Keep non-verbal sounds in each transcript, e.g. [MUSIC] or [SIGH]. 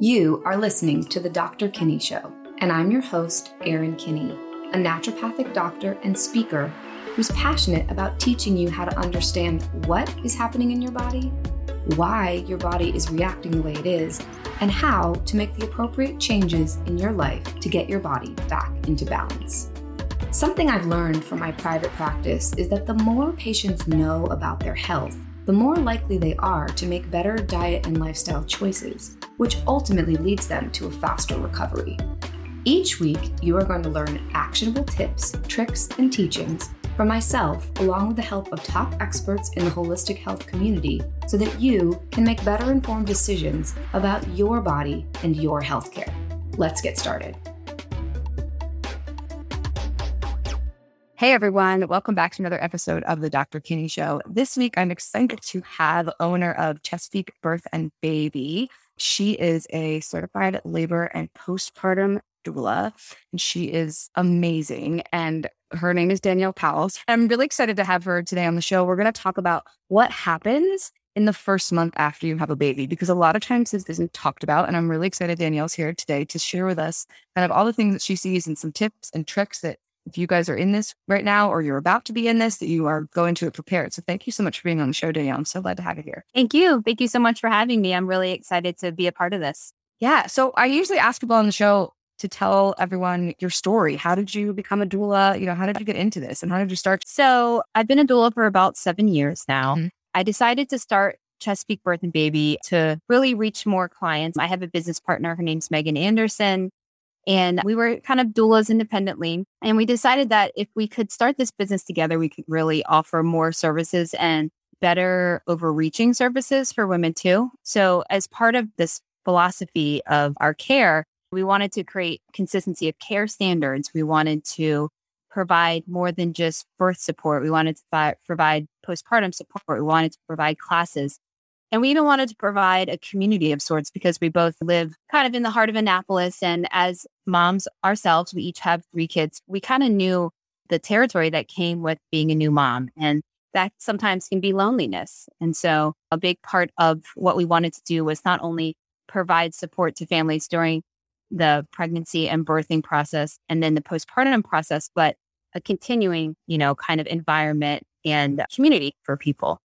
You are listening to The Dr. Kinney Show, and I'm your host, Erin Kinney, a naturopathic doctor and speaker who's passionate about teaching you how to understand what is happening in your body, why your body is reacting the way it is, and how to make the appropriate changes in your life to get your body back into balance. Something I've learned from my private practice is that the more patients know about their health, the more likely they are to make better diet and lifestyle choices, which ultimately leads them to a faster recovery. Each week, you are going to learn actionable tips, tricks, and teachings from myself, along with the help of top experts in the holistic health community, so that you can make better informed decisions about your body and your healthcare. Let's get started. Hey everyone, welcome back to another episode of the Dr. Kinney Show. This week, I'm excited to have owner of Chesapeake Birth and Baby. She is a certified labor and postpartum doula, and she is amazing. And her name is Danielle Powell. I'm really excited to have her today on the show. We're going to talk about what happens in the first month after you have a baby, because a lot of times this isn't talked about. And I'm really excited Danielle's here today to share with us kind of all the things that she sees and some tips and tricks that if you guys are in this right now or you're about to be in this, that you are going to it prepared. So thank you so much for being on the show, Danielle. I'm so glad to have you here. Thank you. Thank you so much for having me. I'm really excited to be a part of this. Yeah. So I usually ask people on the show to tell everyone your story. How did you become a doula? You know, how did you get into this and how did you start? So I've been a doula for about seven years now. Mm-hmm. I decided to start Chesapeake Birth and Baby to really reach more clients. I have a business partner. Her name's Megan Anderson. And we were kind of doulas independently. And we decided that if we could start this business together, we could really offer more services and better overreaching services for women too. So, as part of this philosophy of our care, we wanted to create consistency of care standards. We wanted to provide more than just birth support. We wanted to fi- provide postpartum support. We wanted to provide classes. And we even wanted to provide a community of sorts because we both live kind of in the heart of Annapolis. And as moms ourselves, we each have three kids. We kind of knew the territory that came with being a new mom. And that sometimes can be loneliness. And so a big part of what we wanted to do was not only provide support to families during the pregnancy and birthing process and then the postpartum process, but a continuing, you know, kind of environment and community for people.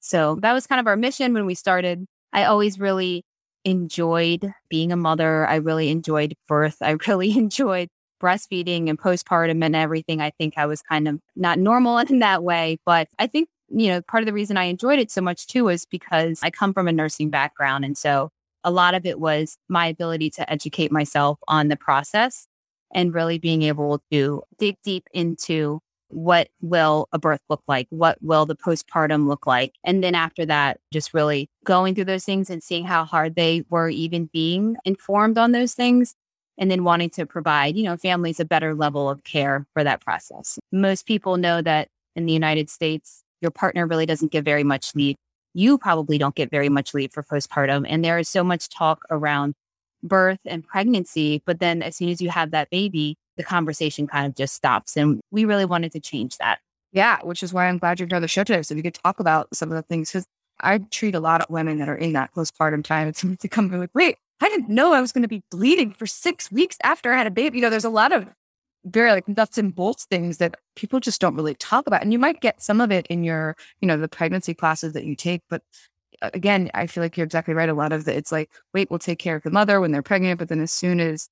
So that was kind of our mission when we started. I always really enjoyed being a mother. I really enjoyed birth. I [LAUGHS] really enjoyed breastfeeding and postpartum and everything. I think I was kind of not normal [LAUGHS] in that way, but I think, you know, part of the reason I enjoyed it so much too was because I come from a nursing background. And so a lot of it was my ability to educate myself on the process and really being able to dig deep into what will a birth look like? What will the postpartum look like? And then after that, just really going through those things and seeing how hard they were even being informed on those things. And then wanting to provide, you know, families a better level of care for that process. Most people know that in the United States, your partner really doesn't give very much leave. You probably don't get very much leave for postpartum. And there is so much talk around birth and pregnancy. But then as soon as you have that baby, the conversation kind of just stops. And we really wanted to change that. Yeah, which is why I'm glad you're on the show today. So we could talk about some of the things because I treat a lot of women that are in that postpartum time. It's to come like, wait, I didn't know I was going to be bleeding for six weeks after I had a baby. You know, there's a lot of very like nuts and bolts things that people just don't really talk about. And you might get some of it in your, you know, the pregnancy classes that you take, but uh, again, I feel like you're exactly right. A lot of the, it's like, wait, we'll take care of the mother when they're pregnant. But then as soon as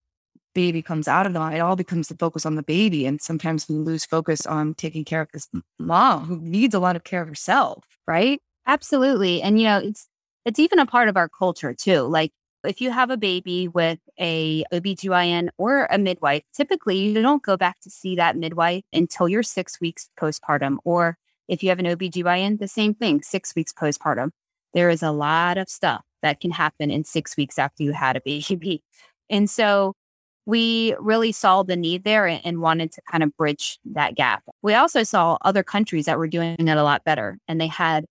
baby comes out of them, it all becomes the focus on the baby. And sometimes we lose focus on taking care of this mom who needs a lot of care of herself, right? Absolutely. And, you know, it's, it's even a part of our culture too. Like if you have a baby with a OBGYN or a midwife, typically you don't go back to see that midwife until you're six weeks postpartum. Or if you have an OBGYN, the same thing, six weeks postpartum. There is a lot of stuff that can happen in six weeks after you had a [LAUGHS] baby. And so we really saw the need there and wanted to kind of bridge that gap. We also saw other countries that were doing it a lot better and they had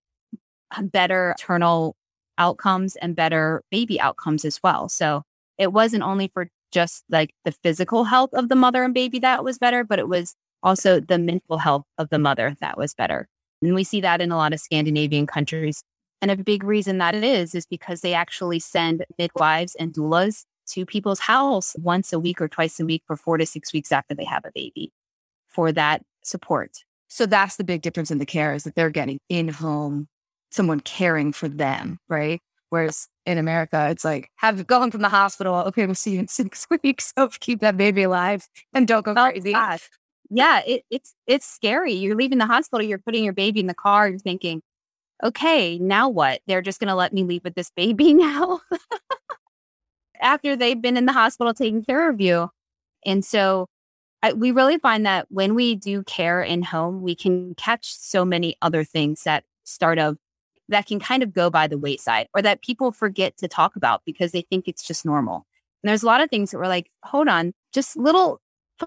better maternal outcomes and better baby outcomes as well. So it wasn't only for just like the physical health of the mother and baby that was better, but it was also the mental health of the mother that was better. And we see that in a lot of Scandinavian countries And a big reason that it is, is because they actually send midwives and doulas to people's house once a week or twice a week for four to six weeks after they have a baby for that support. So that's the big difference in the care is that they're getting in home, someone caring for them, right? Whereas in America, it's like, have go home from the hospital. Okay, we'll see you in [LAUGHS] six weeks. So keep that baby alive and don't go oh crazy. Oh, yeah, it, it's it's scary. You're leaving the hospital, you're putting your baby in the car, you're thinking, okay, now what? They're just gonna let me leave with this baby [LAUGHS] now. After they've been in the hospital taking care of you. And so I, we really find that when we do care in home, we can catch so many other things that start of that can kind of go by the wayside or that people forget to talk about because they think it's just normal. And there's a lot of things that we're like, hold on, just little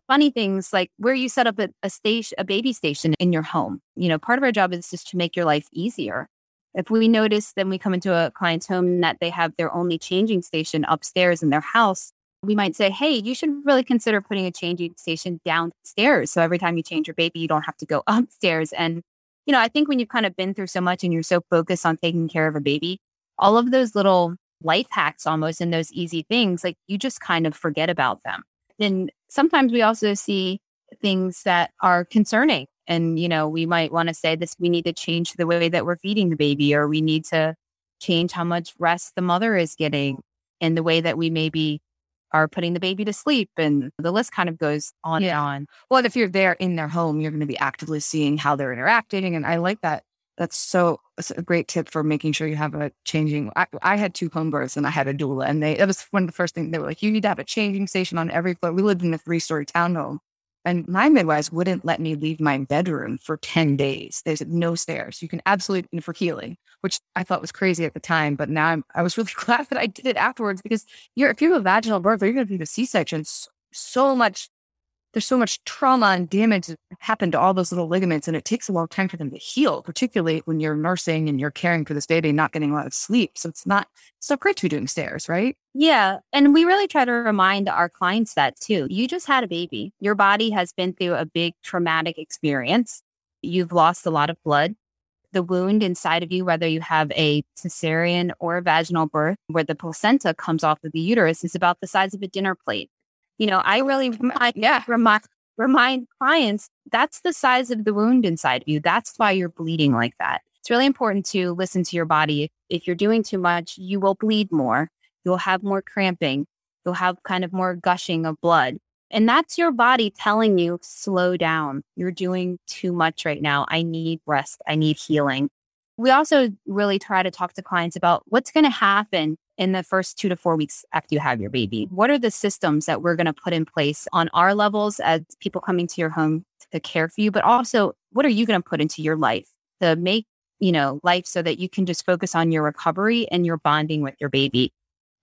funny things like where you set up a, a station, a baby station in your home. You know, part of our job is just to make your life easier. If we notice then we come into a client's home that they have their only changing station upstairs in their house, we might say, hey, you should really consider putting a changing station downstairs. So every time you change your baby, you don't have to go [LAUGHS] upstairs. And, you know, I think when you've kind of been through so much and you're so focused on taking care of a baby, all of those little life hacks almost and those easy things, like you just kind of forget about them. And sometimes we also see things that are concerning. And, you know, we might want to say this, we need to change the way that we're feeding the baby, or we need to change how much rest the mother is getting and the way that we maybe are putting the baby to sleep. And the list kind of goes on yeah. and on. Well, if you're there in their home, you're going to be actively seeing how they're interacting. And I like that. That's so that's a great tip for making sure you have a changing. I, I had two home births and I had a doula, and they that was one of the first things they were like, you need to have a changing station on every floor. We lived in a three story townhome, and my midwives wouldn't let me leave my bedroom for 10 days. Said, no stairs. You can absolutely, for healing, which I thought was crazy at the time. But now I'm, I was really [LAUGHS] glad that I did it afterwards because you're, if you have a vaginal birth you're going to do the C section, so, so much there's so much trauma and damage that happened to all those little ligaments, and it takes a long time for them to heal, particularly when you're nursing and you're caring for this baby not getting a lot of sleep. So it's not so great to be doing stairs, right? Yeah. And we really try to remind our clients that too. You just had a baby. Your body has been through a big traumatic experience. You've lost a lot of blood. The wound inside of you, whether you have a cesarean or a vaginal birth, where the placenta comes off of the uterus, is about the size of a dinner plate. You know, I really remind, yeah, remind, remind clients that's the size of the wound inside of you. That's why you're bleeding like that. It's really important to listen to your body. If, if you're doing too much, you will bleed more. You'll have more cramping. You'll have kind of more gushing of blood. And that's your body telling you, slow down. You're doing too much right now. I need rest. I need healing. We also really try to talk to clients about what's going to happen in the first two to four weeks after you have your baby? What are the systems that we're going to put in place on our levels as people coming to your home to care for you? But also, what are you going to put into your life to make, you know, life so that you can just focus on your recovery and your bonding with your baby?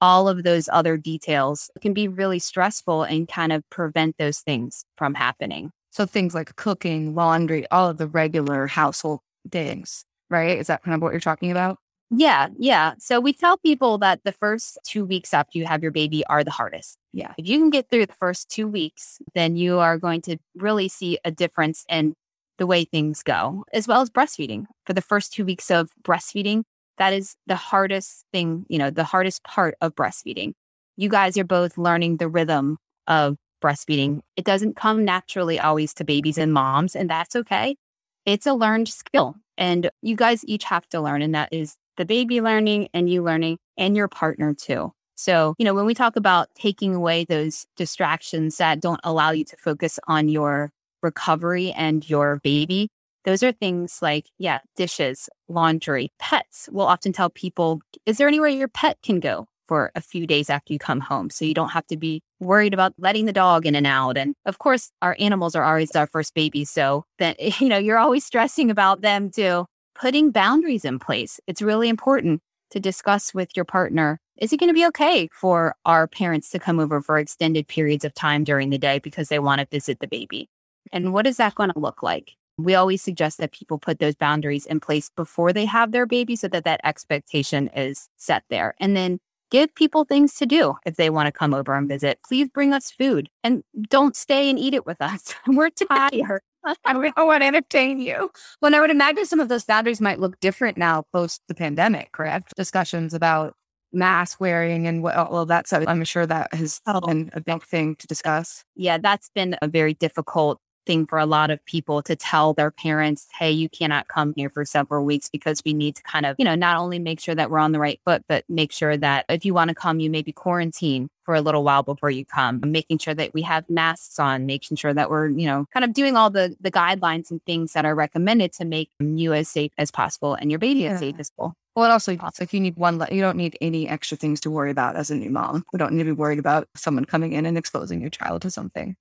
All of those other details can be really stressful and kind of prevent those things from happening. So things like cooking, laundry, all of the regular household things, right? Is that kind of what you're talking about? Yeah, yeah. So we tell people that the first two weeks after you have your baby are the hardest. Yeah. If you can get through the first two weeks, then you are going to really see a difference in the way things go, as well as breastfeeding. For the first two weeks of breastfeeding, that is the hardest thing, you know, the hardest part of breastfeeding. You guys are both learning the rhythm of breastfeeding. It doesn't come naturally always to babies and moms, and that's okay. It's a learned skill. And you guys each have to learn, and that is the baby learning and you learning and your partner too. So, you know, when we talk about taking away those distractions that don't allow you to focus on your recovery and your baby, those are things like, yeah, dishes, laundry, pets. We'll often tell people, is there anywhere your pet can go for a few days after you come home? So you don't have to be worried about letting the dog in and out. And of course, our animals are always our first baby. So that, [LAUGHS] you know, you're always stressing about them too putting boundaries in place. It's really important to discuss with your partner is it going to be okay for our parents to come over for extended periods of time during the day because they want to visit the baby? And what is that going to look like? We always suggest that people put those boundaries in place before they have their baby so that that expectation is set there. And then give people things to do if they want to come over and visit. Please bring us food and don't stay and eat it with us. [LAUGHS] We're [LAUGHS] tired. I don't want to entertain you. Well, I would imagine some of those boundaries might look different now post the pandemic, correct? Discussions about mask wearing and what all of that stuff. I'm sure that has oh. been a big thing to discuss. Yeah, that's been a very difficult thing for a lot of people to tell their parents, hey, you cannot come here for several weeks because we need to kind of, you know, not only make sure that we're on the right foot, but make sure that if you want to come, you maybe quarantine for a little while before you come, making sure that we have masks on, making sure that we're, you know, kind of doing all the the guidelines and things that are recommended to make you as safe as possible and your baby yeah. as safe as possible. Well, it also, it's like you need one, you don't need any extra things to worry about as a new mom. You don't need to be worried about someone coming in and exposing your child to something.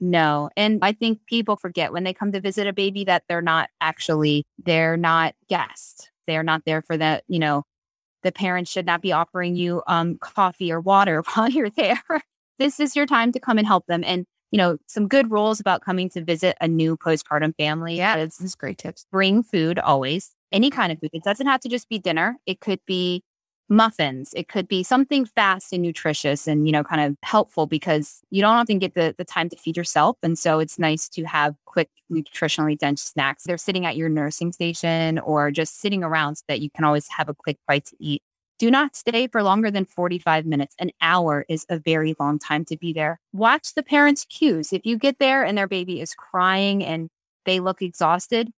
No. And I think people forget when they come to visit a baby that they're not actually, they're not guests. They're not there for that, you know, the parents should not be offering you um, coffee or water [LAUGHS] while you're there. this is your time to come and help them. And, you know, some good rules about coming to visit a new postpartum family. Yeah, is great tips. Bring food always, any kind of food. It doesn't have to just be dinner. It could be muffins. It could be something fast and nutritious and, you know, kind of helpful because you don't often get the, the time to feed yourself. And so it's nice to have quick, nutritionally dense snacks. They're sitting at your nursing station or just sitting around so that you can always have a quick bite to eat. Do not stay for longer than 45 minutes. An hour is a very long time to be there. Watch the parents' cues. If you get there and their baby is crying and they look exhausted,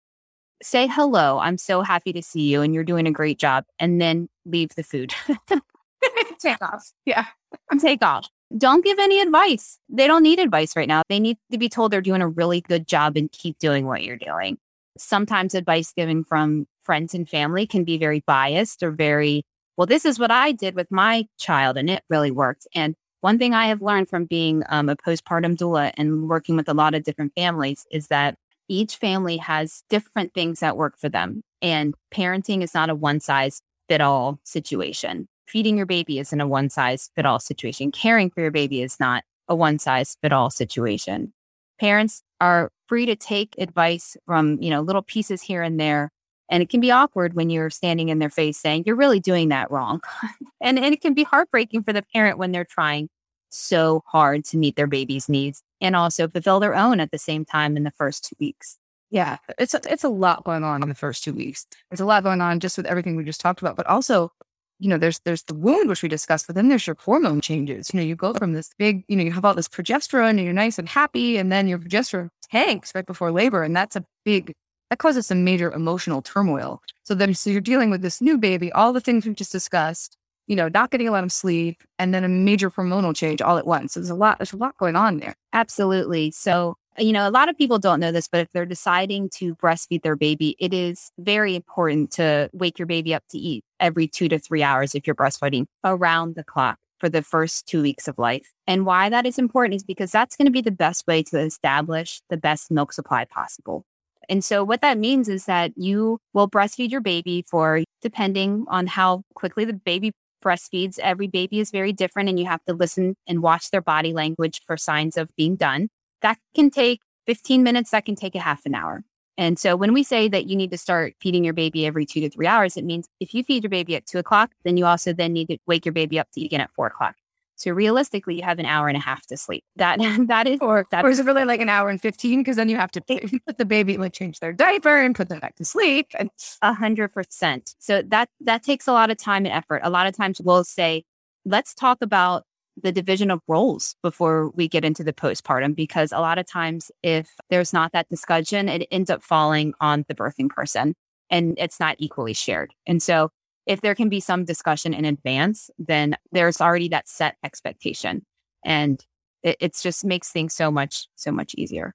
say hello. I'm so happy to see you and you're doing a great job. And then leave the food. [LAUGHS] take off. Yeah. [LAUGHS] Take off. Don't give any advice. They don't need advice right now. They need to be told they're doing a really good job and keep doing what you're doing. Sometimes advice given from friends and family can be very biased or very, well, this is what I did with my child and it really worked. And one thing I have learned from being um, a postpartum doula and working with a lot of different families is that each family has different things that work for them. And parenting is not a one size fit all situation. Feeding your baby isn't a one size fit all situation. Caring for your baby is not a one size fit all situation. Parents are free to take advice from, you know, little pieces here and there. And it can be awkward when you're standing in their face saying, you're really doing that wrong. [LAUGHS] and, and it can be heartbreaking for the parent when they're trying so hard to meet their baby's needs and also fulfill their own at the same time in the first two weeks. Yeah, it's a, it's a lot going on in the first two weeks. There's a lot going on just with everything we just talked about, but also, you know, there's there's the wound which we discussed, but then there's your hormone changes. You know, you go from this big, you know, you have all this progesterone and you're nice and happy, and then your progesterone tanks right before labor, and that's a big that causes some major emotional turmoil. So then, so you're dealing with this new baby, all the things we've just discussed, you know, not getting a lot of sleep, and then a major hormonal change all at once. So there's a lot, there's a lot going on there. Absolutely. So, you know, a lot of people don't know this, but if they're deciding to breastfeed their baby, it is very important to wake your baby up to eat every two to three hours if you're breastfeeding around the clock for the first two weeks of life. And why that is important is because that's going to be the best way to establish the best milk supply possible. And so, what that means is that you will breastfeed your baby for, depending on how quickly the baby breastfeeds. Every baby is very different, and you have to listen and watch their body language for signs of being done. That can take 15 minutes, that can take a half an hour. And so when we say that you need to start feeding your baby every two to three hours, it means if you feed your baby at two o'clock, then you also then need to wake your baby up to eat again at four o'clock. So realistically, you have an hour and a half to sleep. That [LAUGHS] that is, or that or is it really like an hour and fifteen? Because then you have to [LAUGHS] put the baby like change their diaper and put them back to sleep. And a hundred percent. So that that takes a lot of time and effort. A lot of times we'll say, let's talk about the division of roles before we get into the postpartum because a lot of times if there's not that discussion it ends up falling on the birthing person and it's not equally shared and so if there can be some discussion in advance, then there's already that set expectation. And it it's just makes things so much, so much easier.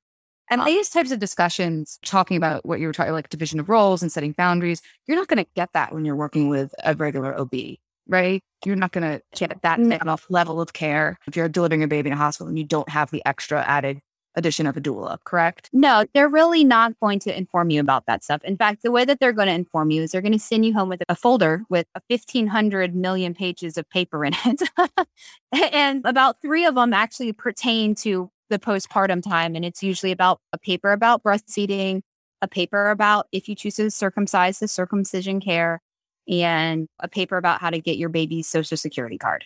And um, these types of discussions, talking about what you were talking, like division of roles and setting boundaries, you're not going to get that when you're working with a regular OB, right? You're not going to get that level of care if you're delivering a baby in a hospital and you don't have the extra added addition of a doula, correct? No, they're really not going to inform you about that stuff. In fact, the way that they're going to inform you is they're going to send you home with a folder with a 1,500 million pages of paper in it. [LAUGHS] and about three of them actually pertain to the postpartum time. And it's usually about a paper about breastfeeding, a paper about if you choose to circumcise the circumcision care, and a paper about how to get your baby's social security card.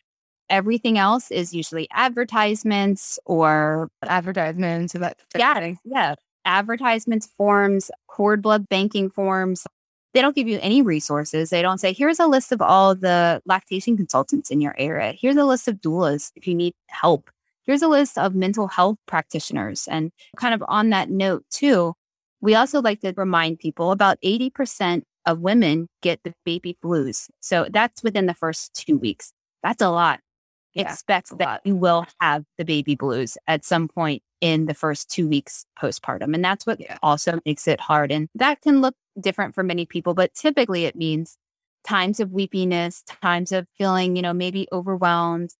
Everything else is usually advertisements or advertisements about yeah, yeah, advertisements forms, cord blood banking forms. They don't give you any resources. They don't say, here's a list of all the lactation consultants in your area. Here's a list of doulas if you need help. Here's a list of mental health practitioners. And kind of on that note, too, we also like to remind people about 80% of women get the baby blues. So that's within the first two weeks. That's a lot. Yeah, Expect that you will have the baby blues at some point in the first two weeks postpartum. And that's what yeah. also makes it hard. And that can look different for many people, but typically it means times of weepiness, times of feeling, you know, maybe overwhelmed,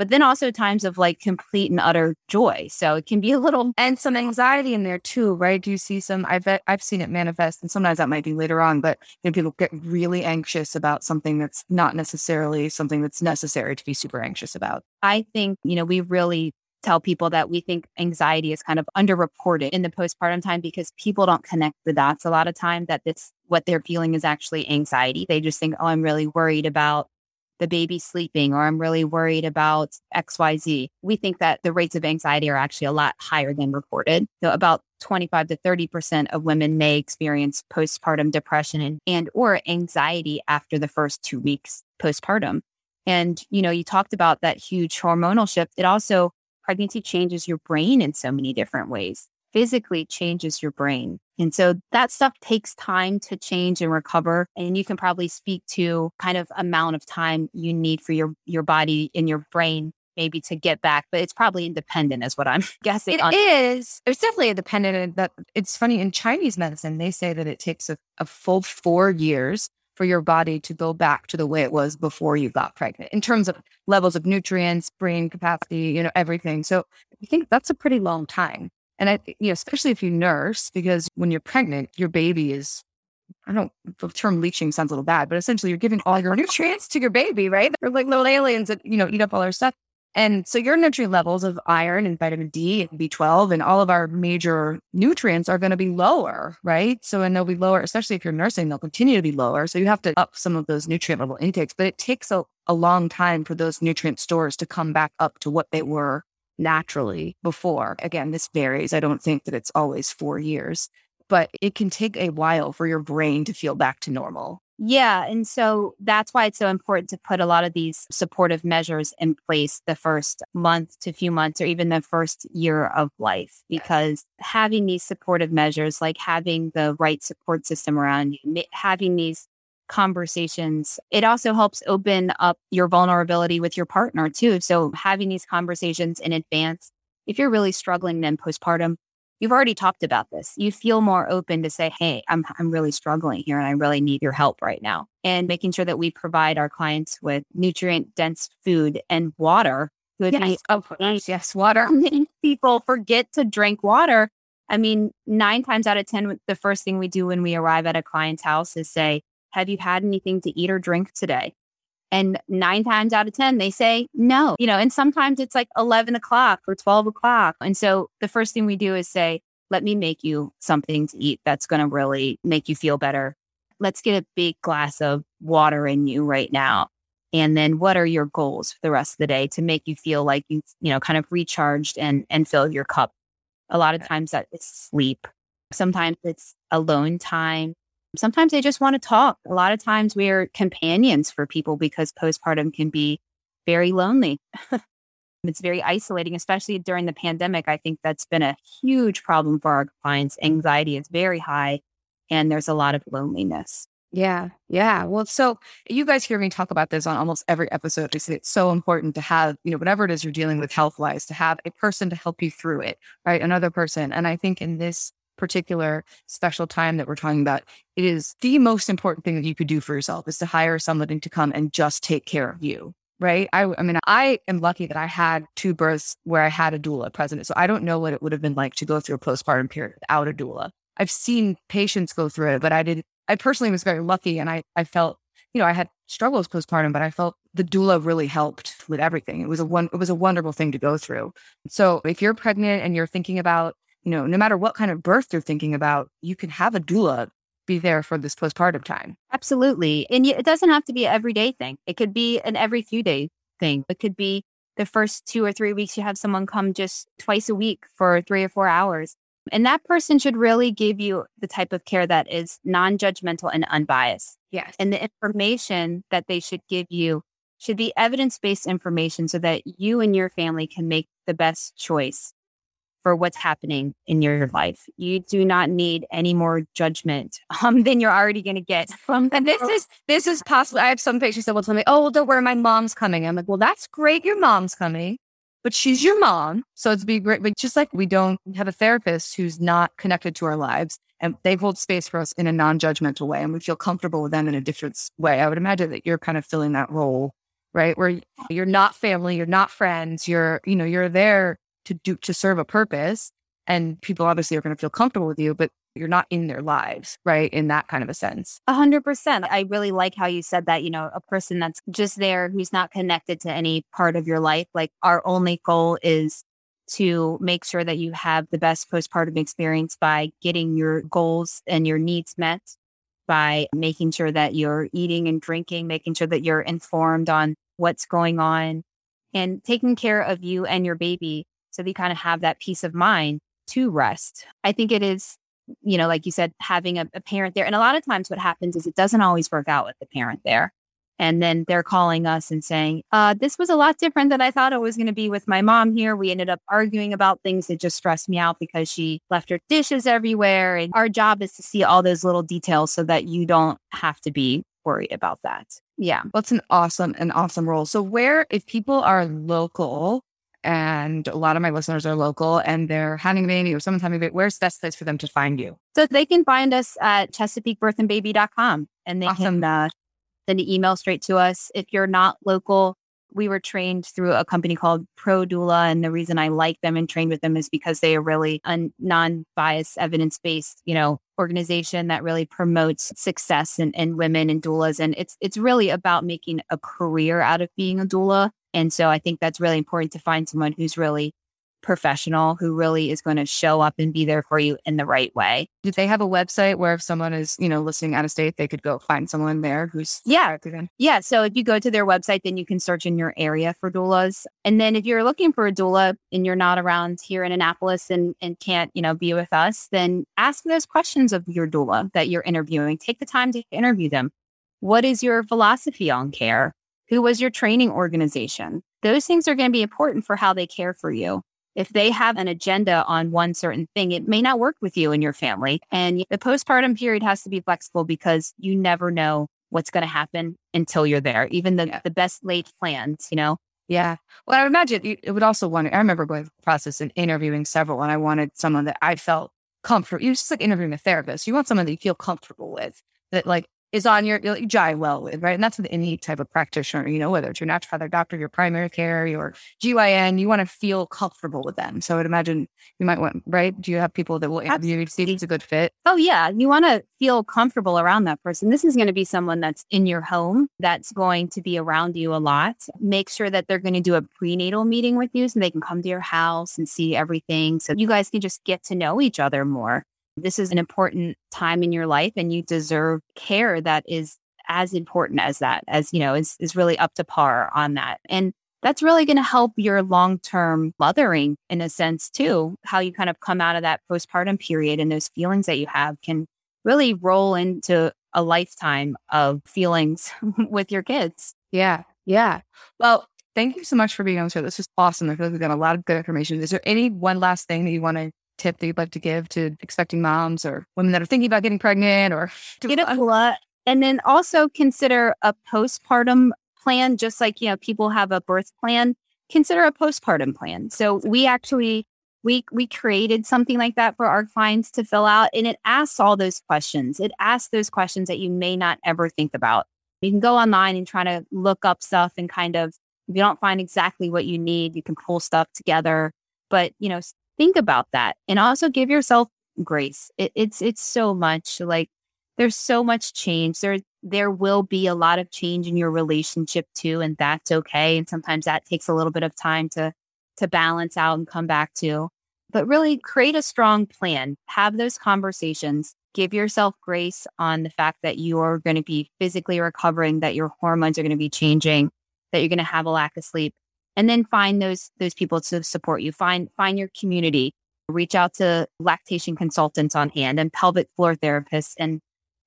but then also times of like complete and utter joy. So it can be a little and some anxiety in there too, right? Do you see some? I've I've seen it manifest, and sometimes that might be later on. But you know, people get really anxious about something that's not necessarily something that's necessary to be super anxious about. I think you know we really tell people that we think anxiety is kind of underreported in the postpartum time because people don't connect the dots a lot of time that this what they're feeling is actually anxiety. They just think, oh, I'm really worried about the baby sleeping or I'm really worried about XYZ. We think that the rates of anxiety are actually a lot higher than reported. So about 25 to 30% of women may experience postpartum depression and, and or anxiety after the first two weeks postpartum. And, you know, you talked about that huge hormonal shift. It also, pregnancy changes your brain in so many different ways physically changes your brain. And so that stuff takes time to change and recover. And you can probably speak to kind of amount of time you need for your, your body and your brain maybe to get back, but it's probably independent is what I'm [LAUGHS] guessing. It on. is. It's definitely independent. That it's funny in Chinese medicine, they say that it takes a, a full four years for your body to go back to the way it was before you got pregnant in terms of levels of nutrients, brain capacity, you know, everything. So I think that's a pretty long time. And I, you know, especially if you nurse, because when you're pregnant, your baby is, I don't, the term leaching sounds a little bad, but essentially you're giving all your [LAUGHS] nutrients to your baby, right? They're like little aliens that, you know, eat up all our stuff. And so your nutrient levels of iron and vitamin D and B12 and all of our major nutrients are going to be lower, right? So, and they'll be lower, especially if you're nursing, they'll continue to be lower. So you have to up some of those nutrient level intakes, but it takes a, a long time for those nutrient stores to come back up to what they were naturally before. Again, this varies. I don't think that it's always four years, but it can take a while for your brain to feel back to normal. Yeah. And so that's why it's so important to put a lot of these supportive measures in place the first month to few months or even the first year of life, because having these supportive measures, like having the right support system around you, having these conversations. It also helps open up your vulnerability with your partner too. So having these conversations in advance, if you're really struggling then postpartum, you've already talked about this. You feel more open to say, Hey, I'm, I'm really struggling here and I really need your help right now. And making sure that we provide our clients with nutrient dense food and water. Good yes, yes, water. [LAUGHS] People forget to drink water. I mean, nine times out of 10, the first thing we do when we arrive at a client's house is say, have you had anything to eat or drink today? And nine times out of 10, they say no, you know, and sometimes it's like 11 o'clock or 12 o'clock. And so the first thing we do is say, let me make you something to eat that's going to really make you feel better. Let's get a big glass of water in you right now. And then what are your goals for the rest of the day to make you feel like you, you know, kind of recharged and, and fill your cup? A lot of times that is sleep. Sometimes it's alone time. Sometimes they just want to talk. A lot of times we're companions for people because postpartum can be very lonely. [LAUGHS] it's very isolating, especially during the pandemic. I think that's been a huge problem for our clients. Anxiety is very high and there's a lot of loneliness. Yeah. Yeah. Well, so you guys hear me talk about this on almost every episode. Say it's so important to have, you know, whatever it is you're dealing with health wise, to have a person to help you through it, right? Another person. And I think in this particular special time that we're talking about, it is the most important thing that you could do for yourself is to hire somebody to come and just take care of you. Right. I, I mean, I am lucky that I had two births where I had a doula present. So I don't know what it would have been like to go through a postpartum period without a doula. I've seen patients go through it, but I did, I personally was very lucky and I, I felt, you know, I had struggles postpartum, but I felt the doula really helped with everything. It was a one, it was a wonderful thing to go through. So if you're pregnant and you're thinking about you know, no matter what kind of birth you're thinking about, you can have a doula be there for this postpartum time. Absolutely. And it doesn't have to be an everyday thing. It could be an every few days thing. It could be the first two or three weeks you have someone come just twice a week for three or four hours. And that person should really give you the type of care that is non judgmental and unbiased. Yes. And the information that they should give you should be evidence based information so that you and your family can make the best choice for what's happening in your life. You do not need any more judgment [LAUGHS] um, than you're already going to get from. And this is this is possible. I have some patients that will tell me, "Oh, don't worry, my mom's coming." I'm like, "Well, that's great. Your mom's coming, but she's your mom, so it's be great." But just like we don't have a therapist who's not connected to our lives, and they hold space for us in a non-judgmental way, and we feel comfortable with them in a different way. I would imagine that you're kind of filling that role, right? Where you're not family, you're not friends, you're you know you're there to do to serve a purpose and people obviously are going to feel comfortable with you but you're not in their lives right in that kind of a sense. A hundred percent. I really like how you said that you know a person that's just there who's not connected to any part of your life like our only goal is to make sure that you have the best postpartum experience by getting your goals and your needs met by making sure that you're eating and drinking making sure that you're informed on what's going on and taking care of you and your baby so they kind of have that peace of mind to rest. I think it is, you know, like you said, having a, a parent there. And a lot of times what happens is it doesn't always work out with the parent there. And then they're calling us and saying, uh, this was a lot different than I thought it was going to be with my mom here. We ended up arguing about things that just stressed me out because she left her dishes everywhere. And our job is to see all those little details so that you don't have to be worried about that. Yeah. It's an awesome, an awesome role. So where, if people are local and a lot of my listeners are local and they're having a baby or someone's having a baby, where's the best place for them to find you? So they can find us at chesapeakebirthandbaby.com and they awesome. can uh, send an email straight to us. If you're not local, we were trained through a company called Pro Doula. And the reason I like them and trained with them is because they are really a non-biased, evidence-based, you know, organization that really promotes success in, in women and doulas. And it's it's really about making a career out of being a doula. And so I think that's really important to find someone who's really professional who really is going to show up and be there for you in the right way. Do they have a website where if someone is, you know, listening out of state, they could go find someone there who's Yeah. Yeah. So if you go to their website, then you can search in your area for doulas. And then if you're looking for a doula and you're not around here in Annapolis and, and can't, you know, be with us, then ask those questions of your doula that you're interviewing. Take the time to interview them. What is your philosophy on care? Who was your training organization? Those things are going to be important for how they care for you. If they have an agenda on one certain thing, it may not work with you and your family. And the postpartum period has to be flexible because you never know what's going to happen until you're there, even the, yeah. the best laid plans, you know? Yeah. Well, I imagine it would also want, I remember going through the process and interviewing several, and I wanted someone that I felt comfortable. You just like interviewing a therapist. You want someone that you feel comfortable with, that like is on your you jive well with, right? And that's with any type of practitioner, you know, whether it's your naturopathic doctor, your primary care, your GYN, you want to feel comfortable with them. So I'd imagine you might want, right? Do you have people that will interview you see if it's a good fit? Oh, yeah. You want to feel comfortable around that person. This is going to be someone that's in your home, that's going to be around you a lot. Make sure that they're going to do a prenatal meeting with you so they can come to your house and see everything. So you guys can just get to know each other more. This is an important time in your life and you deserve care that is as important as that, as, you know, is, is really up to par on that. And that's really going to help your long term mothering in a sense, too. How you kind of come out of that postpartum period and those feelings that you have can really roll into a lifetime of feelings [LAUGHS] with your kids. Yeah. Yeah. Well, thank you so much for being on the show. This is awesome. I feel like we got a lot of good information. Is there any one last thing that you want to tip that you'd like to give to expecting moms or women that are thinking about getting pregnant or [LAUGHS] get a doula and then also consider a postpartum plan just like you know people have a birth plan. Consider a postpartum plan. So we actually we we created something like that for our clients to fill out and it asks all those questions. It asks those questions that you may not ever think about. You can go online and try to look up stuff and kind of if you don't find exactly what you need you can pull stuff together. But you know think about that and also give yourself grace. It, it's it's so much like there's so much change. There there will be a lot of change in your relationship too, and that's okay. And sometimes that takes a little bit of time to to balance out and come back to. But really create a strong plan. Have those conversations. Give yourself grace on the fact that you're going to be physically recovering, that your hormones are going to be changing, that you're going to have a lack of sleep and then find those those people to support you find find your community reach out to lactation consultants on hand and pelvic floor therapists and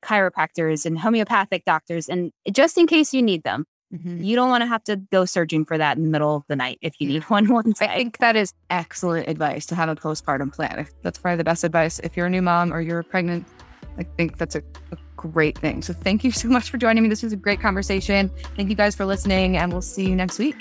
chiropractors and homeopathic doctors. And just in case you need them, mm-hmm. you don't want to have to go searching for that in the middle of the night if you need [LAUGHS] one. I think that is excellent advice to have a postpartum plan. That's probably the best advice. If you're a new mom or you're pregnant, I think that's a, a great thing. So thank you so much for joining me. This was a great conversation. Thank you guys for listening, and we'll see you next week.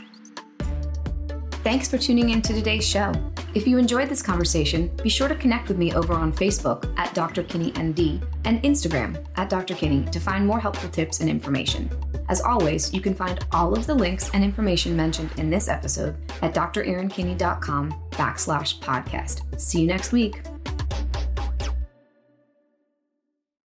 Thanks for tuning in to today's show. If you enjoyed this conversation, be sure to connect with me over on Facebook at Dr. Kinney ND and Instagram at Dr. Kinney to find more helpful tips and information. As always, you can find all of the links and information mentioned in this episode at drerinkinney.com backslash podcast. See you next week.